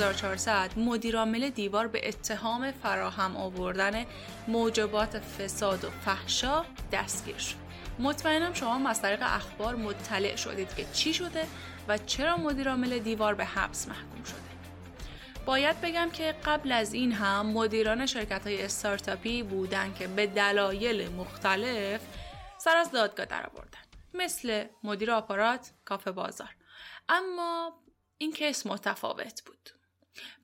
1400 مدیرعامل دیوار به اتهام فراهم آوردن موجبات فساد و فحشا دستگیر شد. مطمئنم شما از طریق اخبار مطلع شدید که چی شده و چرا مدیرعامل دیوار به حبس محکوم شده. باید بگم که قبل از این هم مدیران شرکت های استارتاپی بودن که به دلایل مختلف سر از دادگاه درآوردن مثل مدیر آپارات کافه بازار اما این کیس متفاوت بود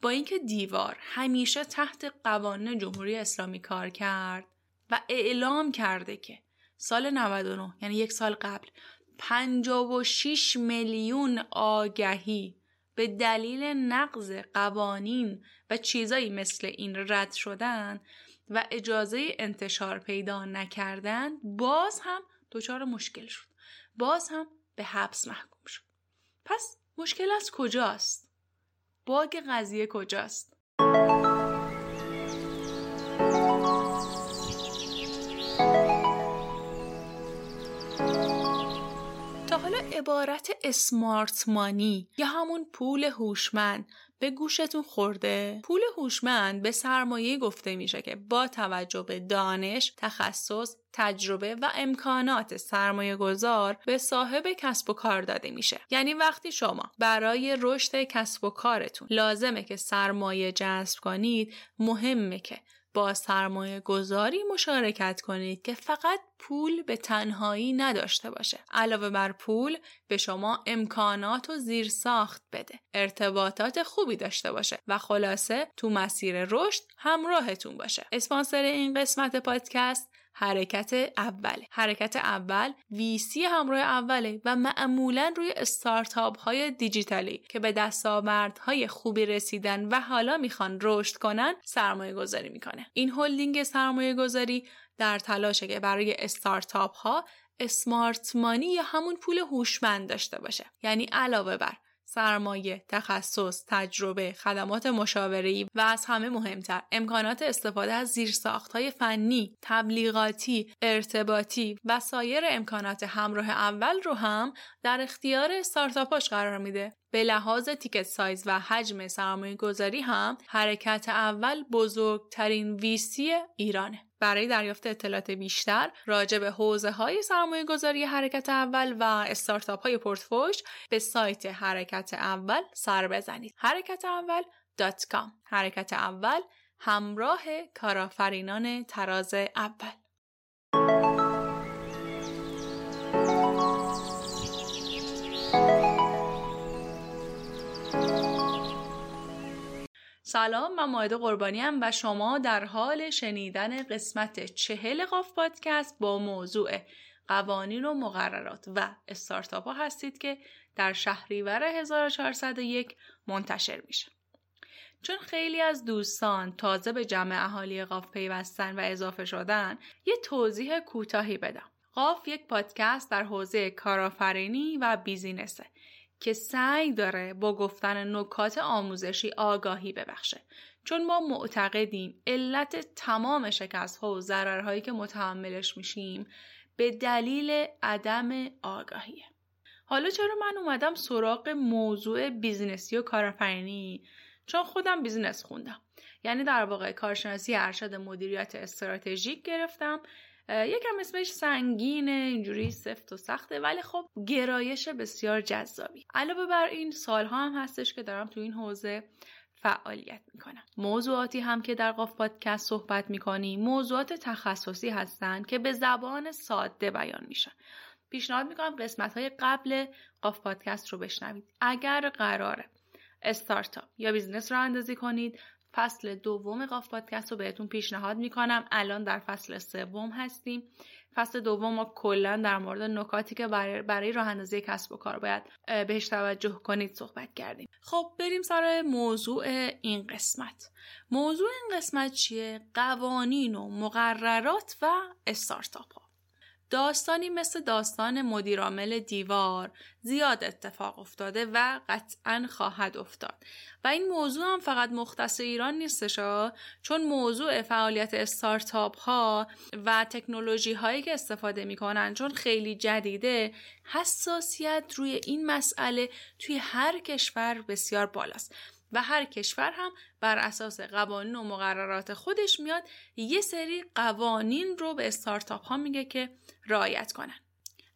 با اینکه دیوار همیشه تحت قوانین جمهوری اسلامی کار کرد و اعلام کرده که سال 99 یعنی یک سال قبل 56 میلیون آگهی به دلیل نقض قوانین و چیزایی مثل این رد شدن و اجازه انتشار پیدا نکردن باز هم دچار مشکل شد. باز هم به حبس محکوم شد. پس مشکل از کجاست؟ باگ قضیه کجاست؟ عبارت اسمارت مانی یا همون پول هوشمند. به گوشتون خورده. پول هوشمند به سرمایه گفته میشه که با توجه به دانش تخصص تجربه و امکانات سرمایه گذار به صاحب کسب و کار داده میشه. یعنی وقتی شما برای رشد کسب و کارتون لازمه که سرمایه جذب کنید مهمه که با سرمایه گذاری مشارکت کنید که فقط پول به تنهایی نداشته باشه. علاوه بر پول به شما امکانات و زیر ساخت بده. ارتباطات خوبی داشته باشه و خلاصه تو مسیر رشد همراهتون باشه. اسپانسر این قسمت پادکست حرکت اوله حرکت اول ویسی همراه اوله و معمولا روی استارتاپ های دیجیتالی که به دستاوردهای خوبی رسیدن و حالا می‌خوان رشد کنن سرمایه گذاری می‌کنه. این هلدینگ سرمایه گذاری در تلاشه که برای استارتاپ ها اسمارت مانی یا همون پول هوشمند داشته باشه. یعنی علاوه بر سرمایه، تخصص، تجربه، خدمات مشاوره‌ای و از همه مهمتر امکانات استفاده از زیرساختهای فنی، تبلیغاتی، ارتباطی و سایر امکانات همراه اول رو هم در اختیار استارتاپاش قرار میده. به لحاظ تیکت سایز و حجم سرمایه گذاری هم حرکت اول بزرگترین ویسی ایرانه. برای دریافت اطلاعات بیشتر راجع به حوزه های سرمایه گذاری حرکت اول و استارتاپ های پورتفوش به سایت حرکت اول سر بزنید. حرکت اول حرکت اول همراه کارآفرینان تراز اول سلام من ماهد قربانی هم و شما در حال شنیدن قسمت چهل قاف پادکست با موضوع قوانین و مقررات و استارتاپ ها هستید که در شهریور 1401 منتشر میشه. چون خیلی از دوستان تازه به جمع اهالی قاف پیوستن و اضافه شدن یه توضیح کوتاهی بدم. قاف یک پادکست در حوزه کارآفرینی و بیزینسه که سعی داره با گفتن نکات آموزشی آگاهی ببخشه. چون ما معتقدیم علت تمام شکست ها و ضررهایی که متحملش میشیم به دلیل عدم آگاهیه. حالا چرا من اومدم سراغ موضوع business ی و کارآفرینی؟ چون خودم business خوندم. یعنی در واقع کارشناسی ارشد مدیریت استراتژیک گرفتم یکم اسمش سنگینه اینجوری سفت و سخته ولی خب گرایش بسیار جذابی. علاوه بر این سالها هم هستش که دارم تو این حوزه فعالیت می‌کنم. موضوعاتی هم که در قاف پادکست صحبت می‌کنیم موضوعات تخصصی هستند که به زبان ساده بیان میشن. پیشنهاد می‌کنم قسمت های قبل قاف پادکست رو بشنوید. اگر قراره استارتاپ یا business راه اندازی کنید فصل دوم قاف پادکست رو بهتون پیشنهاد می‌کنم. الان در فصل سوم هستیم. فصل دوم ما کلا در مورد نکاتی که برای, برای راه اندازی کسب و کار باید بهش توجه کنید صحبت کردیم. خب بریم سر موضوع این قسمت. موضوع این قسمت چیه؟ قوانین و مقررات و استارتاپ ها. داستانی مثل داستان مدیرعامل دیوار زیاد اتفاق افتاده و قطعا خواهد افتاد. و این موضوع هم فقط مختص ایران نیستش چون موضوع فعالیت استارتاپ ها و تکنولوژی هایی که استفاده می‌کنن چون خیلی جدیده حساسیت روی این مسئله توی هر کشور بسیار بالاست. و هر کشور هم بر اساس قوانین و مقررات خودش میاد یه سری قوانین رو به استارتاپ ها میگه که رعایت کنن.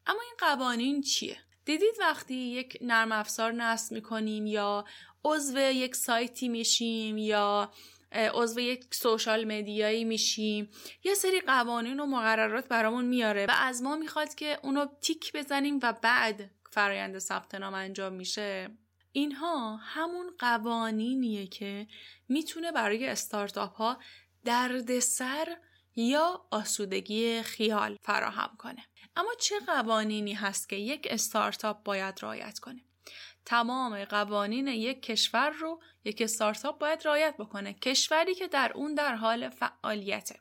اما این قوانین چیه؟ دیدید وقتی یک نرم افزار نصب می‌کنیم یا عضو یک سایتی میشیم یا عضو یک سوشال مدیایی میشیم یه سری قوانین و مقررات برامون میاره و از ما می‌خواد که اونو تیک بزنیم و بعد فرایند ثبت نام انجام میشه. اینها همون قوانینیه که می‌تونه برای استارتاپ ها دردسر یا آسودگی خیال فراهم کنه. اما چه قوانینی هست که یک استارتاپ باید رعایت کنه؟ تمام قوانین یک کشور رو یک استارتاپ باید رعایت بکنه. کشوری که در اون در حال فعالیته.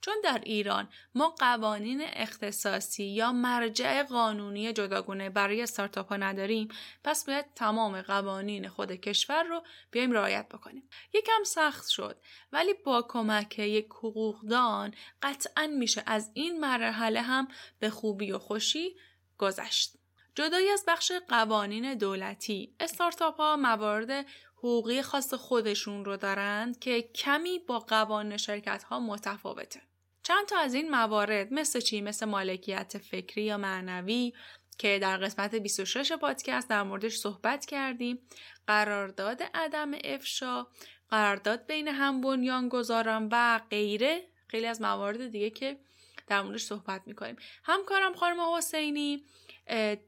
چون در ایران ما قوانین اختصاصی یا مرجع قانونی جداگونه برای استارتاپ ها نداریم پس باید تمام قوانین خود کشور رو بیایم رعایت بکنیم. یکم سخت شد ولی با کمک یک حقوقدان قطعا میشه از این مرحله هم به خوبی و خوشی گذشت. جدایی از بخش قوانین دولتی استارتاپ ها موارد حقوقی خاص خودشون رو دارند که کمی با قوانین شرکت ها متفاوته. چند تا از این موارد مثل چی؟ مثل مالکیت فکری یا معنوی که در قسمت 26 پادکست در موردش صحبت کردیم. قرارداد عدم افشا قرارداد بین هم بنیانگذاران و غیره. خیلی از موارد دیگه که در موردش صحبت می‌کنیم. همکارم خانم حسینی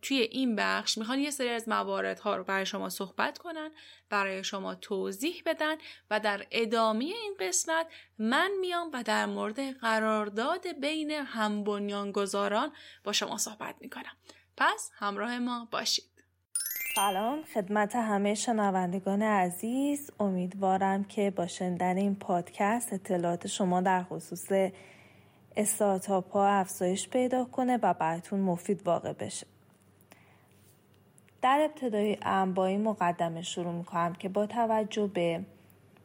توی این بخش می‌خوان یه سری از مواردها رو برای شما صحبت کنن برای شما توضیح بدن و در ادامه این قسمت من میام و در مورد قرارداد بین هم گذاران با شما صحبت می‌کنم. پس همراه ما باشید. سلام خدمت همه شنوندگان عزیز. امیدوارم که با شنیدن این پادکست اطلاعات شما در خصوص استارتاپ ها افزایش پیدا کنه و براتون مفید واقع بشه. در ابتدای با این مقدمه شروع می‌کنم که با توجه به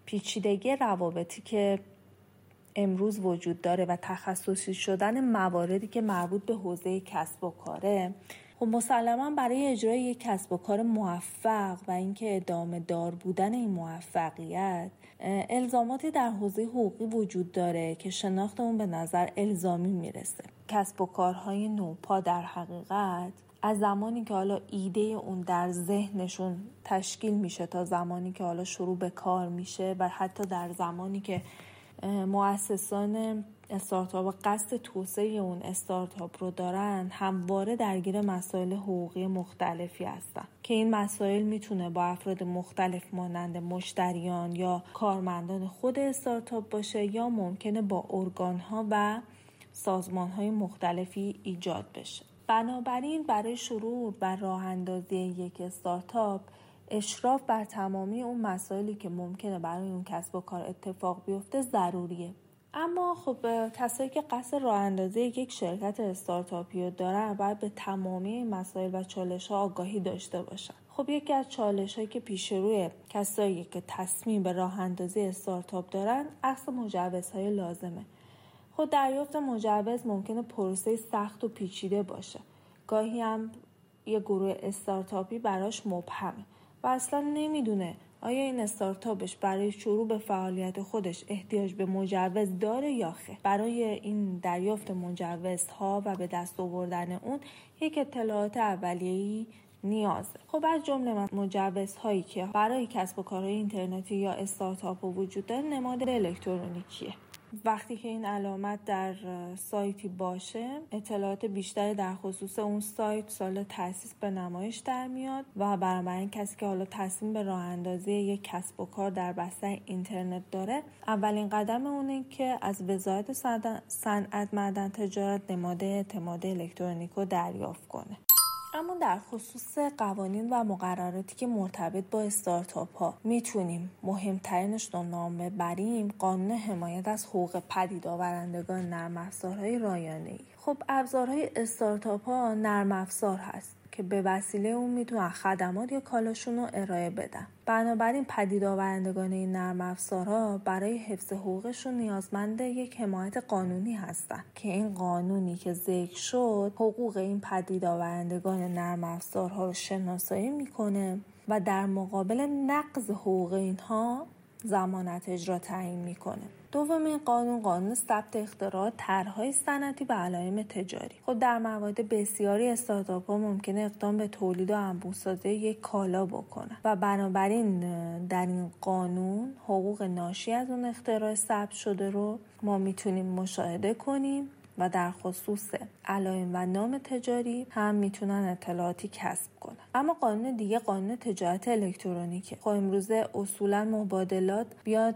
پیچیدگی روابطی که امروز وجود داره و تخصصی شدن مواردی که مربوط به حوزه کسب و کاره خب مسلما برای اجرای یک کسب و کار موفق و اینکه ادامه دار بودن این موفقیت الزاماتی در حوزه حقوقی وجود داره که شناخت اون به نظر الزامی می‌رسه. کسب و کارهای نوپا در حقیقت از زمانی که حالا ایده اون در ذهنشون تشکیل میشه تا زمانی که حالا شروع به کار میشه و حتی در زمانی که مؤسسان استارتاپ قصد توسعه اون استارتاپ رو دارن همواره درگیر مسائل حقوقی مختلفی هستن که این مسائل می‌تونه با افراد مختلف مانند مشتریان یا کارمندان خود استارتاپ باشه یا ممکنه با ارگان ها و سازمان های مختلفی ایجاد بشه. بنابراین برای شروع و راه اندازی یک استارتاپ اشراف بر تمامی اون مسائلی که ممکنه برای اون کسب و کار اتفاق بیفته ضروریه. اما خب کسایی که قصد راه اندازی یک شرکت استارتاپی رو دارن باید به تمامی مسائل و چالش ها آگاهی داشته باشن. خب یکی از چالش هایی که پیش روی کسایی که تصمیم به راه اندازی استارتاپ دارن اخذ مجوزهای لازمه. خود دریافت مجوز ممکنه پروسه سخت و پیچیده باشه. گاهی هم یه گروه استارتاپی براش مبهمه و اصلا نمی‌دونه آیا این استارتاپش برای شروع به فعالیت خودش احتیاج به مجوز داره یا خیر. برای این دریافت مجوزها و به دست آوردن اون یک اطلاعات اولیه‌ای نیازه. خب از جمله مجوزهایی که برای کسب و کارهای اینترنتی یا استارتاپ وجود داره نماد الکترونیکیه. وقتی که این علامت در سایتی باشه اطلاعات بیشتری در خصوص اون سایت سال تاسیس به نمایش در میاد و بنابراین کسی که حالا تصمیم به راه اندازی یک کسب و کار در بستر اینترنت داره اولین قدم اونه که از وزارت صنعت معدن تجارت نماد اعتماد الکترونیک رو دریافت کنه. اما در خصوص قوانین و مقرراتی که مرتبط با استارتاپ ها می‌تونیم مهمترینش رو نام ببریم قانون حمایت از حقوق پدید آورندگان نرم افزارهای رایانه ای خب ابزارهای استارتاپ ها نرم افزار هست. که به وسیله اون می‌تونن خدمات یا کالاشون رو ارائه بدن. بنابراین پدید آورندگان این نرم افزارها برای حفظ حقوقشون نیازمند یک حمایت قانونی هستند که این قانونی که ذکر شد حقوق این پدید آورندگان نرم افزارها رو شناسایی می‌کنه و در مقابل نقض حقوق اینها زمانت اجرا تعیین می‌کنه. دومین قانون قانون ثبت اختراعات طرحهای صنعتی و علائم تجاری. خب در موارد بسیاری استارتاپ ها ممکنه اقدام به تولید و انبوهسازی یک کالا بکنه و بنابراین در این قانون حقوق ناشی از اون اختراع ثبت شده رو ما می‌تونیم مشاهده کنیم. و در خصوص علائم و نام تجاری هم می‌تونن اطلاعاتی کسب کنن. اما قانون دیگه قانون تجارت الکترونیکه. خب امروزه اصولا مبادلات بیاد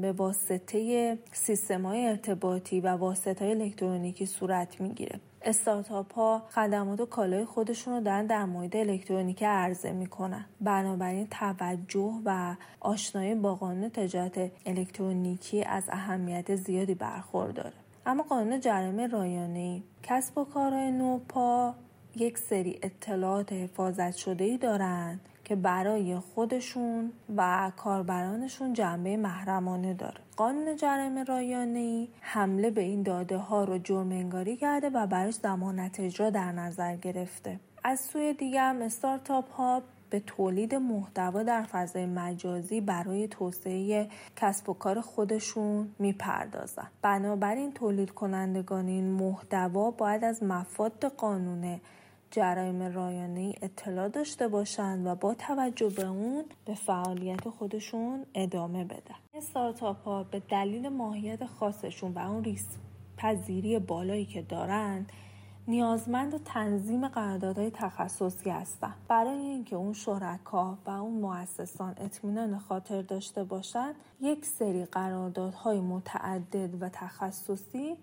به واسطه سیستم های ارتباطی و واسطه های الکترونیکی صورت می‌گیره. استارتاپ ها خدمات و کالای خودشون رو دارن در مورد الکترونیک عرضه می‌کنن. بنابراین توجه و آشنایی با قانون تجارت الکترونیکی از اهمیت زیادی برخورداره. اما قانون جرم رایانه کسب و کارهای نوپا یک سری اطلاعات حفاظت شده ای دارند که برای خودشون و کاربرانشون جنبه محرمانه داره. قانون جرم رایانه ای حمله به این داده ها رو جرم انگاری کرده و براش زمانت اجرا در نظر گرفته. از سوی دیگه هم استارتاپ ها به تولید محتوا در فضای مجازی برای توسعه کسب و کار خودشون می‌پردازن. بنابراین تولید کنندگان این محتوا باید از مفاد قانون جرایم رایانه اطلاع داشته باشند و با توجه به اون به فعالیت خودشون ادامه بدن. استارتاپ ها به دلیل ماهیت خاصشون و اون ریسک پذیری بالایی که دارند نیازمند تنظیم قراردادهای تخصصی هستند برای اینکه اون شرکا و اون مؤسسان اطمینان خاطر داشته باشند یک سری قراردادهای متعدد و تخصصی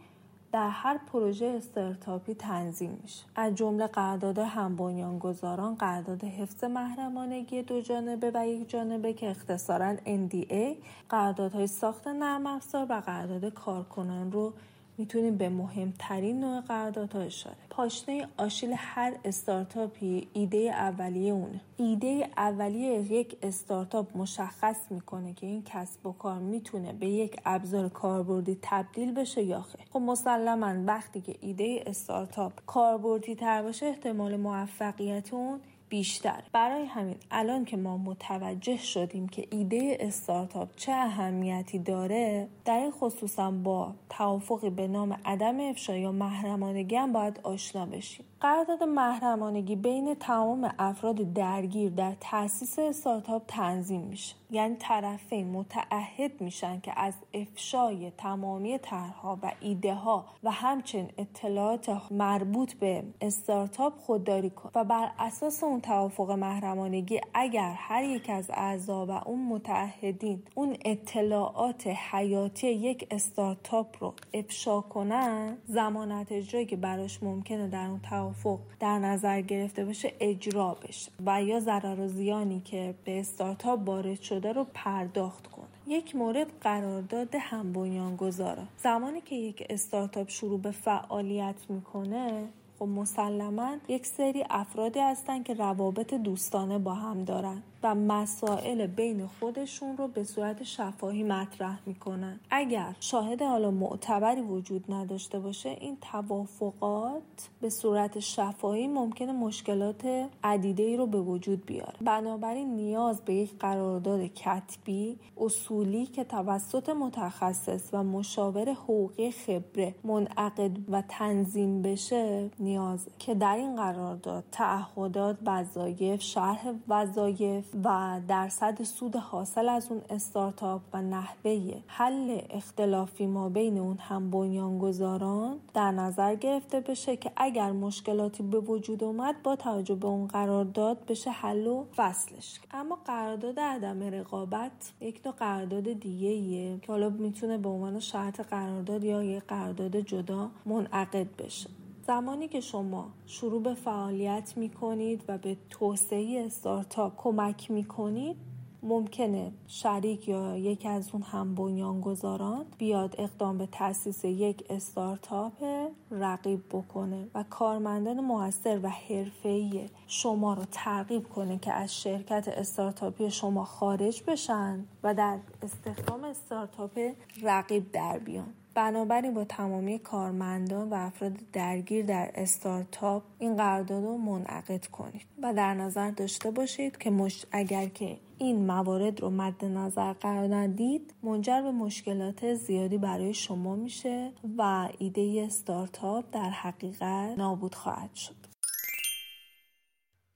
در هر پروژه استارتاپی تنظیم میشه. از جمله قرارداد هم بنیانگذاران قرارداد حفظ محرمانگی دو جانبه و یک جانبه که اختصارا NDA قراردادهای ساخت نرم افزار و قرارداد کارکنان رو می‌تونیم به مهمترین نوع قراردادها اشاره پاشنه آشیل هر استارتاپی ایده اولیه اونه. ایده اولیه یک استارتاپ مشخص می‌کنه که این کسب و کار می‌تونه به یک ابزار کاربردی تبدیل بشه یا خیر. خب مسلما وقتی که ایده استارتاپ کاربردی تر باشه احتمال موفقیت اون بیشتر. برای همین الان که ما متوجه شدیم که ایده استارتاپ چه اهمیتی داره در این خصوصا با توافقی به نام عدم افشا یا محرمانگی هم باید آشنا بشیم. قرارداد محرمانگی بین تمام افراد درگیر در تاسیس استارتاپ تنظیم میشه. یعنی طرفین متعهد میشن که از افشای تمامی طرحها و ایده ها و همچنین اطلاعات مربوط به استارتاپ خودداری کن. و بر اساس اون توافق محرمانگی اگر هر یک از اعضا و اون متعهدین اون اطلاعات حیاتی یک استارتاپ رو افشا کنن زمانت اجرایی که براش ممکنه در اون توافق در نظر گرفته باشه اجرا بشه. و یا ضرر و زیانی که به استارتاپ وارد شده رو پرداخت کنه. یک مورد قرارداد هم بنیانگذارا زمانی که یک استارتاپ شروع به فعالیت می‌کنه خب مسلما یک سری افرادی هستن که روابط دوستانه با هم دارن. و مسائل بین خودشون رو به صورت شفاهی مطرح می‌کنن. اگر شاهد حالا معتبری وجود نداشته باشه این توافقات به صورت شفاهی ممکنه مشکلات عدیده ای رو به وجود بیاره. بنابراین نیاز به یک قرارداد کتبی اصولی که توسط متخصص و مشاور حقوقی خبره منعقد و تنظیم بشه نیازه که در این قرارداد تعهدات وظایف شرح وظایف و درصد سود حاصل از اون استارتاپ و نحوه حل اختلافی ما بین اون هم بنیانگذاران در نظر گرفته بشه که اگر مشکلاتی به وجود اومد با توجه به اون قرارداد بشه حل و فصلش. اما قرارداد عدم رقابت یک نوع قرارداد دیگه ایه که حالا می‌تونه به عنوان شرط قرارداد یا یک قرارداد جدا منعقد بشه. زمانی که شما شروع به فعالیت می کنید و به توسعه استارتاپ کمک می کنید ممکنه شریک یا یکی از اون هم بنیانگذاران بیاد اقدام به تاسیس یک استارتاپ رقیب بکنه و کارمندان موثر و حرفه‌ای شما رو ترغیب کنه که از شرکت استارتاپی شما خارج بشن و در استخدام استارتاپ رقیب در بیان. بنابراین با تمامی کارمندان و افراد درگیر در استارتاپ این قرارداد رو منعقد کنید و در نظر داشته باشید که مش... اگر که این موارد رو مد نظر قرار ندید منجر به مشکلات زیادی برای شما میشه و ایده استارتاپ در حقیقت نابود خواهد شد.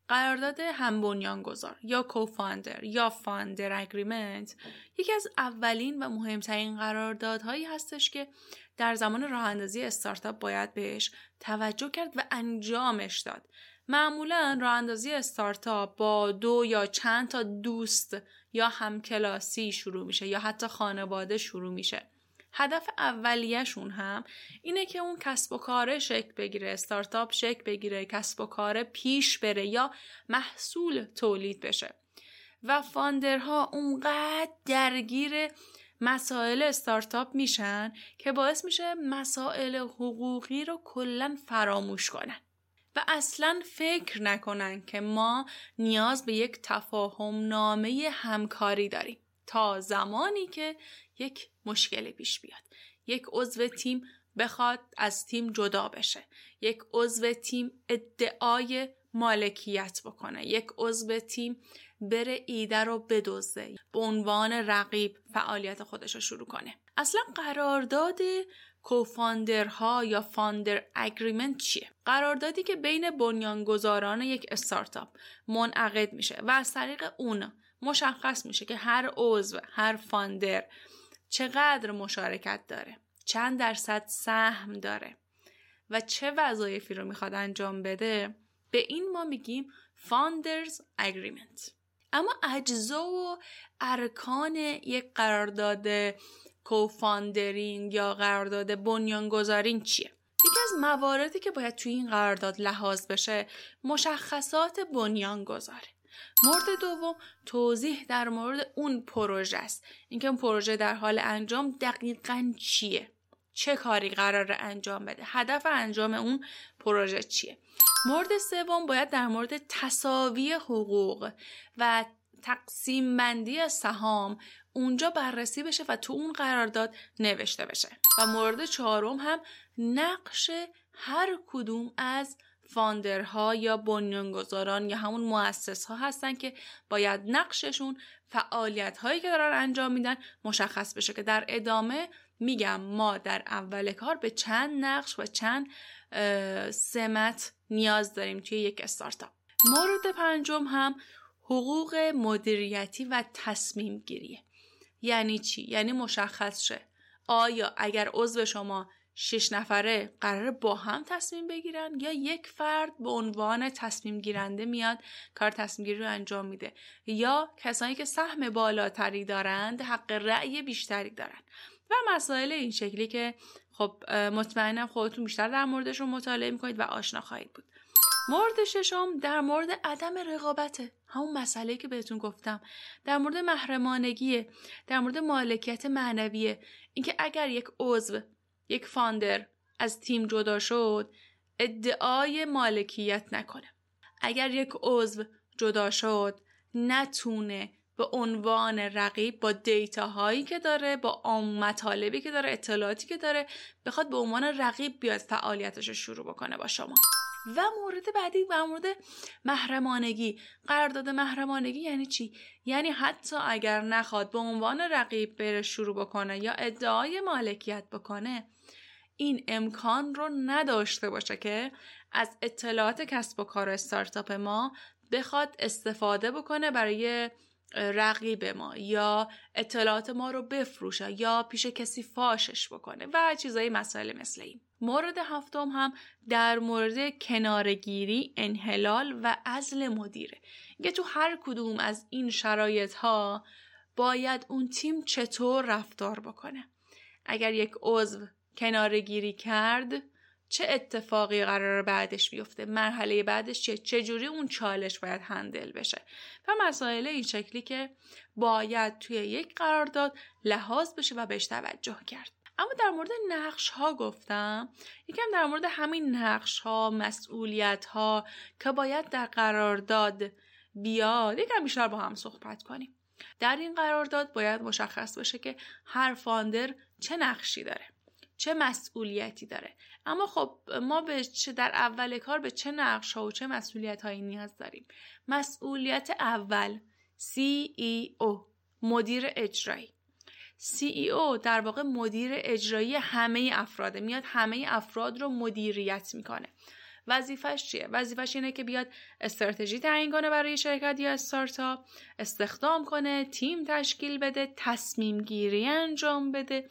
قرارداد هم گذار یا کوفاندر یا فاندر اگریمنت یکی از اولین و مهمترین قراردادهایی هستش که در زمان راه اندازی استارتاپ باید بهش توجه کرد و انجامش داد. معمولا راه اندازی استارتاپ با دو یا چند تا دوست یا همکلاسی شروع میشه یا حتی خانواده شروع میشه. هدف اولیهشون هم اینه که اون کسب و کار شکل بگیره استارتاپ شکل بگیره کسب و کار پیش بره یا محصول تولید بشه. و فاندرها اونقدر درگیر مسائل استارتاپ میشن که باعث میشه مسائل حقوقی رو کلا فراموش کنن. و اصلا فکر نکنن که ما نیاز به یک تفاهم نامه همکاری داریم. تا زمانی که یک مشکلی پیش بیاد. یک عضو تیم بخواد از تیم جدا بشه. یک عضو تیم ادعای مالکیت بکنه. یک عضو تیم بره ایده رو بدزده. به عنوان رقیب فعالیت خودش رو شروع کنه. اصلا قرارداد کوفاندرها یا فاندر اگریمنت چیه؟ قراردادی که بین بنیانگذاران یک استارتاپ منعقد میشه و از طریق اون مشخص میشه که هر عضو هر founder چقدر مشارکت داره. چند درصد سهم داره. و چه وظایفی رو می‌خواد انجام بده به این ما میگیم founders agreement اما اجزا و ارکان یک قرارداد co-foundering یا قرارداد بنیانگذاری چیه؟ یکی از مواردی که باید توی این قرارداد لحاظ بشه مشخصات بنیانگذاره. مورد دوم توضیح در مورد اون پروژه است. اینکه اون پروژه در حال انجام دقیقا چیه؟ چه کاری قرار انجام بده؟ هدف انجام اون پروژه چیه؟ مورد سوم باید در مورد تصاوی حقوق و تقسیم بندی سهام اونجا بررسی بشه و تو اون قرارداد نوشته بشه. و مورد چهارم هم نقش هر کدوم از فاندرها یا بنیانگذاران یا همون مؤسس ها هستن که باید نقششون فعالیت هایی که دارن انجام میدن مشخص بشه که در ادامه میگم ما در اول کار به چند نقش و چند سمت نیاز داریم توی یک استارتاپ. مورد پنجم هم حقوق مدیریتی و تصمیم گیریه. یعنی چی؟ یعنی مشخص شه. آیا اگر عضو شما شش نفره قرار با هم تصمیم بگیرن یا یک فرد به عنوان تصمیم گیرنده میاد کار تصمیم گیری رو انجام میده. یا کسانی که سهم بالاتری دارند حق رأی بیشتری دارند. و مسائل این شکلی که خب مطمئنم خودتون بیشتر در موردش رو مطالعه می‌کنید و آشنا خواهید بود. مورد ششم در مورد عدم رقابته همون مسئله که بهتون گفتم. در مورد محرمانگیه در مورد مالکیت معنویه. اینکه اگر یک عضو یک فاندر از تیم جدا شد ادعای مالکیت نکنه. اگر یک عضو جدا شد نتونه به عنوان رقیب با دیتا هایی که داره با مطالبی که داره اطلاعاتی که داره بخواد به عنوان رقیب بیاد فعالیتش رو شروع بکنه با شما. و مورد بعدی و مورد محرمانگی. قرارداد محرمانگی یعنی چی؟ یعنی حتی اگر نخواد به عنوان رقیب بره شروع بکنه یا ادعای مالکیت بکنه این امکان رو نداشته باشه که از اطلاعات کسب و کار استارتاپ ما بخواد استفاده بکنه برای رقیب ما یا اطلاعات ما رو بفروشه یا پیش کسی فاشش بکنه و چیزایی مسائل مثل این. مورد هفتم هم در مورد کنارگیری انحلال و ازل مدیره که تو هر کدوم از این شرایط ها باید اون تیم چطور رفتار بکنه. اگر یک عضو کنارگیری کرد چه اتفاقی قرار بعدش بیفته؟ مرحله بعدش چه چجوری اون چالش باید هندل بشه؟ و مسائل این شکلی که باید توی یک قرارداد لحاظ بشه و بهش توجه کرد. اما در مورد نقش ها گفتم. یکم در مورد همین نقش ها مسئولیت ها که باید در قرارداد بیاد یکم بیشتر با هم صحبت کنیم. در این قرارداد باید مشخص بشه که هر فاندر چه نقشی داره. چه مسئولیتی داره. اما خب ما به چه در اول کار به چه نقش ها و چه مسئولیت هایی نیاز داریم. مسئولیت اول CEO مدیر اجرایی. CEO در واقع مدیر اجرایی همه افراده. میاد همه افراد رو مدیریت می‌کنه. وظیفش چیه؟ وظیفش اینه که بیاد استراتژی تعیین کنه برای شرکت یا استارتاپ استخدام کنه تیم تشکیل بده تصمیم گیری انجام بده.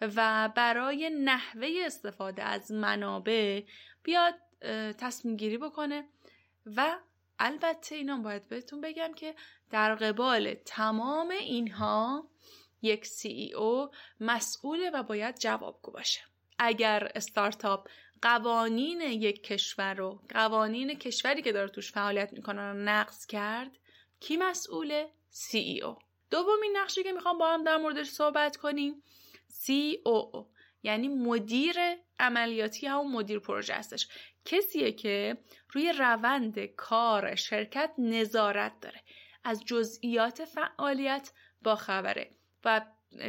و برای نحوه استفاده از منابع بیاد تصمیم گیری بکنه. و البته اینا باید بهتون بگم که در قبال تمام اینها یک CEO مسئوله و باید جوابگو باشه. اگر استارتاپ قوانین یک کشور رو قوانین کشوری که داره توش فعالیت می‌کنه رو نقض کرد کی مسئوله؟ CEO دومین نقشی که می‌خوام با هم در موردش صحبت کنیم COO یعنی مدیر عملیاتی همون مدیر پروژه هستش. کسیه که روی روند کار شرکت نظارت داره. از جزئیات فعالیت با خبره و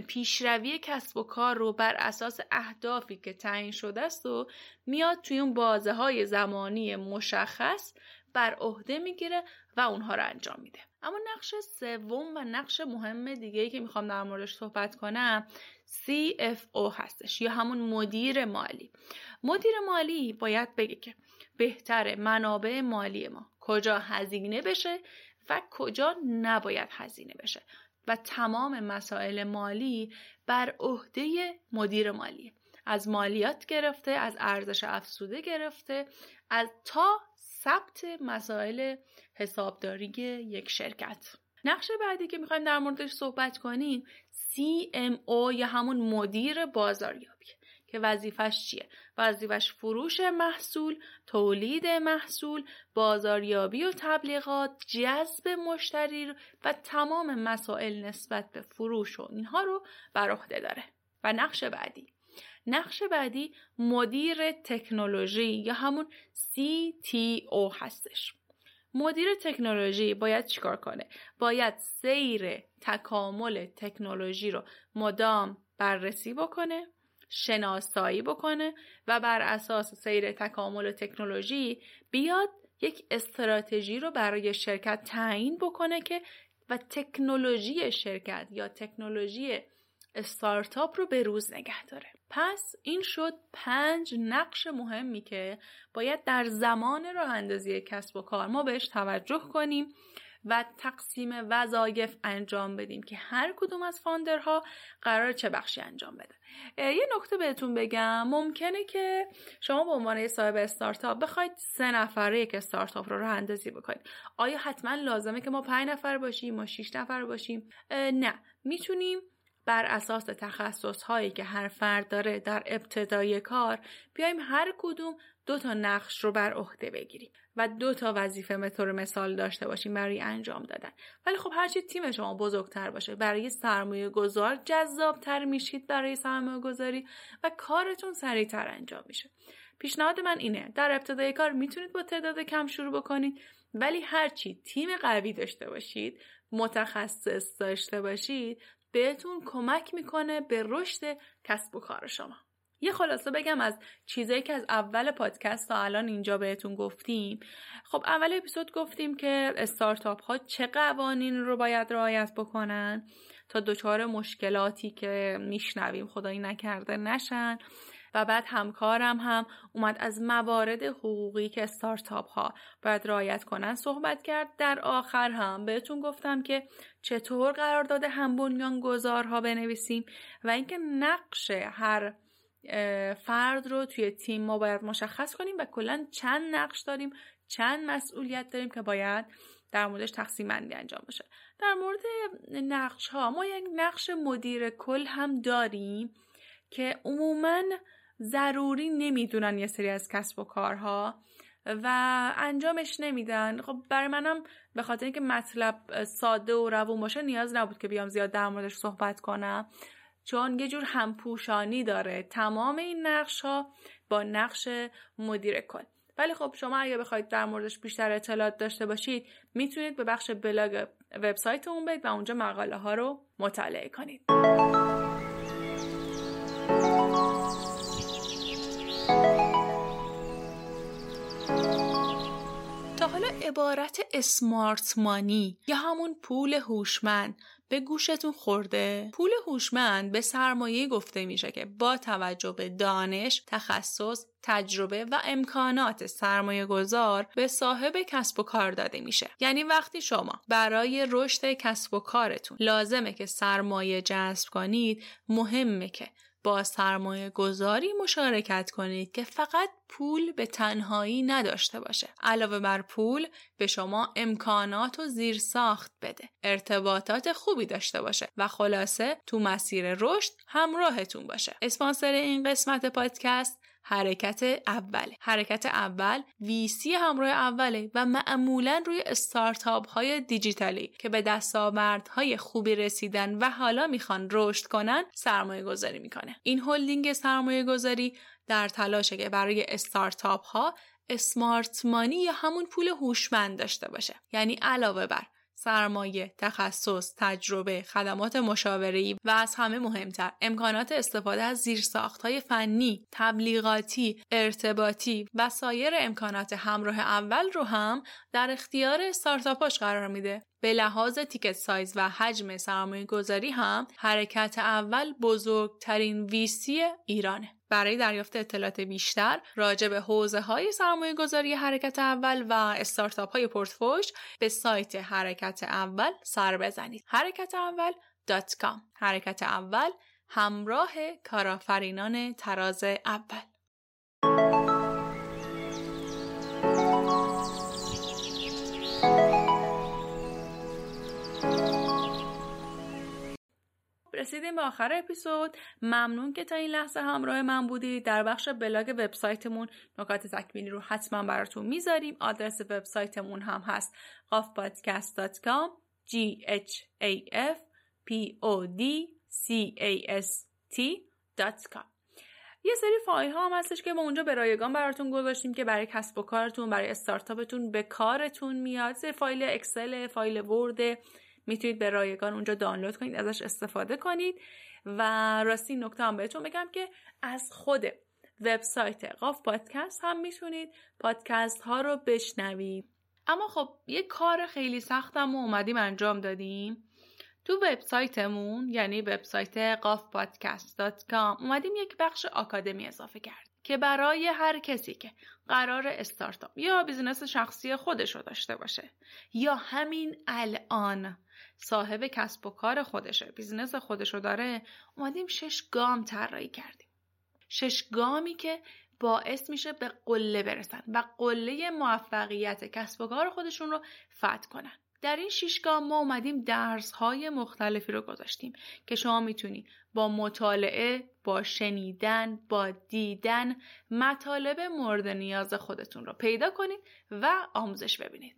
پیشروی کسب و کار رو بر اساس اهدافی که تعیین شده است و میاد توی اون بازه های زمانی مشخص بر عهده می‌گیره و اونها رو انجام میده. اما نقش سوم و نقش مهم دیگه ای که می‌خوام در موردش صحبت کنم CFO هستش یا همون مدیر مالی. مدیر مالی باید بگه که بهتره منابع مالی ما کجا هزینه بشه و کجا نباید هزینه بشه و تمام مسائل مالی بر عهده مدیر مالی از مالیات گرفته از ارزش افزوده گرفته از تا ثبت مسائل حسابداری یک شرکت. نقش بعدی که می‌خوایم در موردش صحبت کنیم CMO یا همون مدیر بازاریابی که وظیفش چیه؟ وظیفش فروش محصول تولید محصول بازاریابی و تبلیغات جذب مشتری و تمام مسائل نسبت به فروش و اینها رو بر عهده داره. و نقش بعدی نقش بعدی مدیر تکنولوژی یا همون CTO هستش. مدیر تکنولوژی باید چیکار کنه؟ باید سیر تکامل تکنولوژی رو مدام بررسی بکنه شناسایی بکنه و بر اساس سیر تکامل تکنولوژی بیاد یک استراتژی رو برای شرکت تعیین بکنه که و تکنولوژی شرکت یا تکنولوژی استارتاپ رو به روز نگه داره. پس این شد پنج نقش مهمی که باید در زمان راه اندازی کسب و کار ما بهش توجه کنیم و تقسیم وظایف انجام بدیم که هر کدوم از فاندرها قرار چه بخشی انجام بده. یه نکته بهتون بگم. ممکنه که شما به عنوان صاحب استارتاپ بخواید سه نفره یک استارتاپ رو راه اندازی بکنید. آیا حتما لازمه که ما پنج نفر باشیم ما شیش نفر باشیم؟ نه. می‌تونیم بر اساس تخصص هایی که هر فرد داره در ابتدای کار بیایم هر کدوم دو تا نقش رو بر عهده بگیریم و دو تا وظیفه مطور مثال داشته باشیم برای انجام دادن. ولی خب هرچی تیم شما بزرگتر باشه برای سرمایه گذار جذابتر میشید برای سرمایه گذاری و کارتون سریعتر انجام میشه. پیشنهاد من اینه در ابتدای کار می‌تونید با تعداد کم شروع بکنید ولی هرچی تیم قوی داشته باشید متخصص داشته باشید بهتون کمک می‌کنه به رشد کسب و کار شما. یه خلاصه بگم از چیزایی که از اول پادکست تا الان اینجا بهتون گفتیم. خب اول اپیزود گفتیم که استارتاپ ها چه قوانین رو باید رعایت بکنن تا دچار مشکلاتی که میشنویم. خدایی نکرده نشن. و بعد همکارم هم اومد از موارد حقوقی که استارتاپ ها باید رعایت کنن صحبت کرد. در آخر هم بهتون گفتم که چطور قرارداد هم بنیان گذارها بنویسیم و اینکه نقش هر فرد رو توی تیم ما باید مشخص کنیم و کلا چند نقش داریم چند مسئولیت داریم که باید در موردش تقسیم بندی انجام بشه. در مورد نقش ها ما یک نقش مدیر کل هم داریم که عموما ضروری نمی‌دونن یه سری از کسب و کارها و انجامش نمیدن. خب برای منم به خاطر اینکه مطلب ساده و روون باشه نیاز نبود که بیام زیاد در موردش صحبت کنم. چون یه جور همپوشانی داره. تمام این نقش ها با نقش مدیر کل. ولی خب شما اگه بخواید در موردش بیشتر اطلاعات داشته باشید می‌تونید به بخش بلاگ وبسایت اون برید و اونجا مقاله ها رو مطالعه کنید. عبارت اسمارت مانی یا همون پول هوشمند. به گوشتون خورده. پول هوشمند به سرمایه گفته میشه که با توجه به دانش تخصص تجربه و امکانات سرمایه گذار به صاحب کسب و کار داده میشه. یعنی وقتی شما برای رشد کسب و کارتون لازمه که سرمایه جذب کنید مهمه که با سرمایه گذاری مشارکت کنید که فقط پول به تنهایی نداشته باشه. علاوه بر پول به شما امکانات و زیر ساخت بده. ارتباطات خوبی داشته باشه و خلاصه تو مسیر رشد همراهتون باشه. اسپانسر این قسمت پادکست حرکت اوله حرکت اول ویسی همراه اوله و معمولا روی استارتاپ های دیجیتالی که به دستاوردهای خوبی رسیدن و حالا می‌خوان رشد کنن سرمایه گذاری می‌کنه. این هلدینگ سرمایه گذاری در تلاشه که برای استارتاپ ها اسمارت مانی یا همون پول هوشمند داشته باشه. یعنی علاوه بر سرمایه، تخصص، تجربه، خدمات مشاوره‌ای و از همه مهمتر امکانات استفاده از های فنی، تبلیغاتی، ارتباطی و سایر امکانات همراه اول رو هم در اختیار استارتاپاش قرار میده. به لحاظ تیکت سایز و حجم سرمایه گذاری هم حرکت اول بزرگترین ویسی ایرانه. برای دریافت اطلاعات بیشتر راجع به حوزه های سرمایه گذاری حرکت اول و استارتاپ های پورتفوش به سایت حرکت اول سر بزنید. حرکت اول حرکت اول همراه کارآفرینان تراز اول رسیدیم به آخر اپیزود. ممنون که تا این لحظه همراه من بودید. در بخش بلاگ وبسایتمون نکات تکمیلی رو حتما براتون می‌ذاریم. آدرس وبسایتمون هم هست qafpodcast.com g h a f p o d c a s t.com یه سری فایل ها هم هستش که ما اونجا به رایگان براتون گذاشتیم که برای کسب و کارتون برای استارتاپتون به کارتون میاد. سری فایل اکسل فایل ورد می‌تونید به رایگان اونجا دانلود کنید ازش استفاده کنید. و راستی نکته هم بهتون بگم که از خود وبسایت قاف پادکست هم می‌تونید پادکست ها رو بشنوید. اما خب یه کار خیلی سختم و اومدیم انجام دادیم. تو وبسایتمون یعنی وبسایت قاف پادکست اومدیم یک بخش آکادمی اضافه کرد که برای هر کسی که قرار استارتاپ یا بیزینس شخصی خودش رو داشته باشه یا همین الان صاحب کسب و کار خودشه business خودشو داره اومدیم شش گام طراحی کردیم. شش گامی که باعث میشه به قله برسن و قله موفقیت کسب و کار خودشون رو فتح کنن. در این شش گام ما اومدیم درس های مختلفی رو گذاشتیم که شما می‌تونید با مطالعه با شنیدن با دیدن مطالب مورد نیاز خودتون رو پیدا کنید و آموزش ببینید.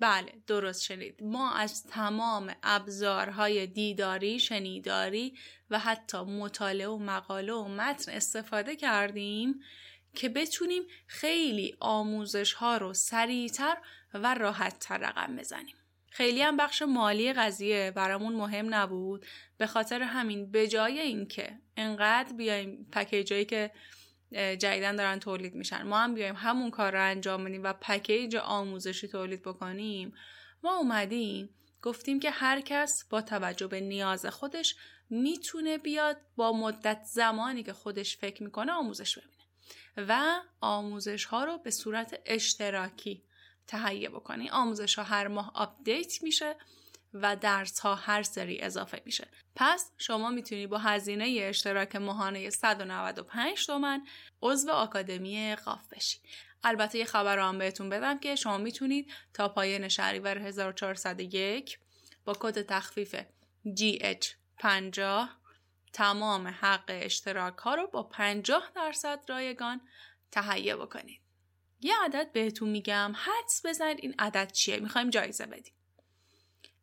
بله درست شنید. ما از تمام ابزارهای دیداری شنیداری و حتی مطالعه و مقاله و متن استفاده کردیم که بتونیم خیلی آموزش ها رو سریعتر و راحتتر رقم بزنیم. خیلی هم بخش مالی قضیه برامون مهم نبود. به خاطر همین به جای اینکه انقدر بیایم پکیجایی که جدیداً دارن تولید میشن ما هم بیایم همون کار رو انجام بدیم و پکیج آموزشی تولید بکنیم ما اومدیم گفتیم که هر کس با توجه به نیاز خودش می‌تونه بیاد با مدت زمانی که خودش فکر می‌کنه آموزش ببینه. و آموزش ها رو به صورت اشتراکی تهیه بکنی. آموزش ها هر ماه update میشه و درس ها هر سری اضافه میشه. پس شما می‌تونی با هزینه اشتراک ماهانه 195 تومن عضو آکادمی قاف بشی. البته یه خبر رو هم بهتون بدم که شما می‌تونید تا پایان شهریور 1401 با کد تخفیف GH50 تمام حق اشتراک ها رو با 50 درصد رایگان تهیه بکنید. یه عدد بهتون میگم. حدس بزنید این عدد چیه. می‌خوایم جایزه بدیم.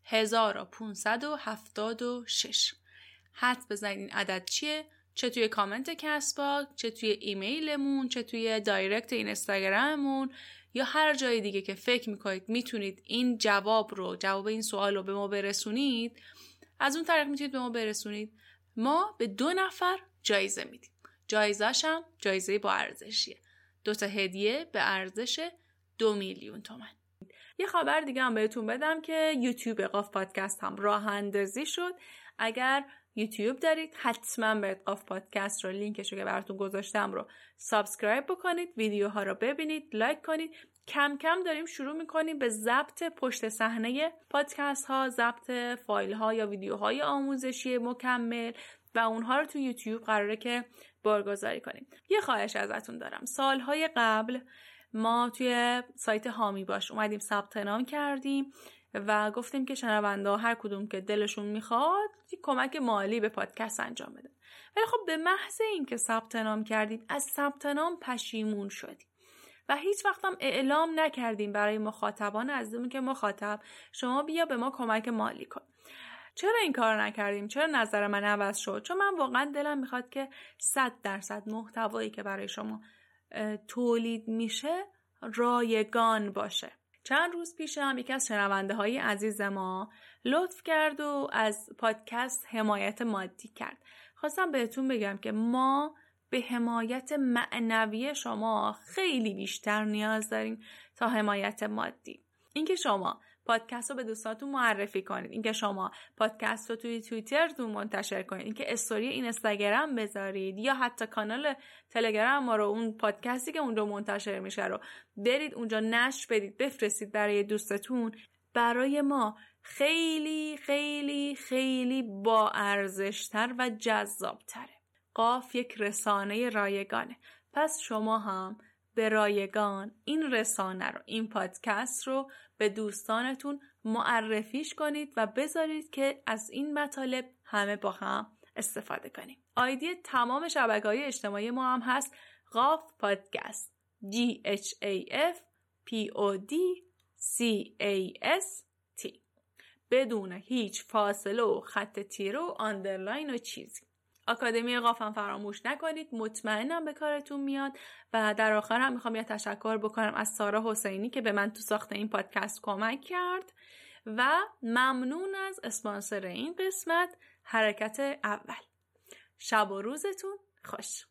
1576 حد بزنید این عدد چیه. چه توی کامنت کسبا چه توی ایمیلمون چه توی دایرکت اینستاگراممون یا هر جای دیگه که فکر می‌کنید می‌تونید این جواب رو جواب این سوال رو به ما برسونید. از اون طریق می‌تونید به ما برسونید. ما به دو نفر جایزه میدیم. جایزش هم جایزه با ارزشیه. دو تا هدیه به ارزش دو میلیون تومن. یه خبر دیگه هم بهتون بدم که یوتیوب قاف پادکست هم راه اندازی شد. اگر یوتیوب دارید حتما به قاف پادکست رو لینکش رو که براتون گذاشتم رو subscribe بکنید ویدیوها رو ببینید like کنید. کم کم داریم شروع می‌کنیم به ضبط پشت صحنه پادکست ها ضبط فایل ها یا ویدیوهای آموزشی مکمل و اونها رو تو یوتیوب قراره که بارگذاری کنیم. یه خواهش ازتون دارم. سالهای قبل ما توی سایت هامی باش اومدیم ثبت نام کردیم و گفتیم که شنونده هر کدوم که دلشون می‌خواد کمک مالی به پادکست انجام بده. ولی خب به محض اینکه ثبت نام کردیم از ثبت نام پشیمون شدیم. و هیچ وقتم اعلام نکردیم برای مخاطبان عزیزمون که مخاطب شما بیا به ما کمک مالی کن. چرا این کار نکردیم؟ چرا نظر من عوض شد؟ چون من واقعا دلم می‌خواد که صد درصد محتوایی که برای شما تولید میشه رایگان باشه. چند روز پیش هم یکی از شنونده های عزیز ما لطف کرد و از پادکست حمایت مادی کرد. خواستم بهتون بگم که ما به حمایت معنوی شما خیلی بیشتر نیاز داریم تا حمایت مادی. اینکه شما پادکست رو به دوستاتون معرفی کنید. اینکه شما پادکست رو توی توییترتون منتشر کنید. اینکه استوری این اینستاگرام بذارید یا حتی کانال تلگرام ما رو اون پادکستی که اونجا منتشر میشه رو برید اونجا نشر بدید بفرستید برای دوستتون. برای ما خیلی خیلی خیلی با ارزشتر و جذابتره. قاف یک رسانه رایگانه. پس شما هم به رایگان این رسانه رو این پادکست رو به دوستانتون معرفیش کنید و بذارید که از این مطالب همه با هم استفاده کنیم. آیدی تمام شبکه های اجتماعی ما هم هست. قاف پادکست. G H A F P O D C A S T. بدون هیچ فاصله و خط تیره و آندرلاین و چیزی. آکادمی قافم فراموش نکنید. مطمئنم به کارتون میاد و در آخر هم می‌خوام یه تشکر بکنم از سارا حسینی که به من تو ساخت این پادکست کمک کرد و ممنون از اسپانسر این قسمت. حرکت اول. شب و روزتون خوش.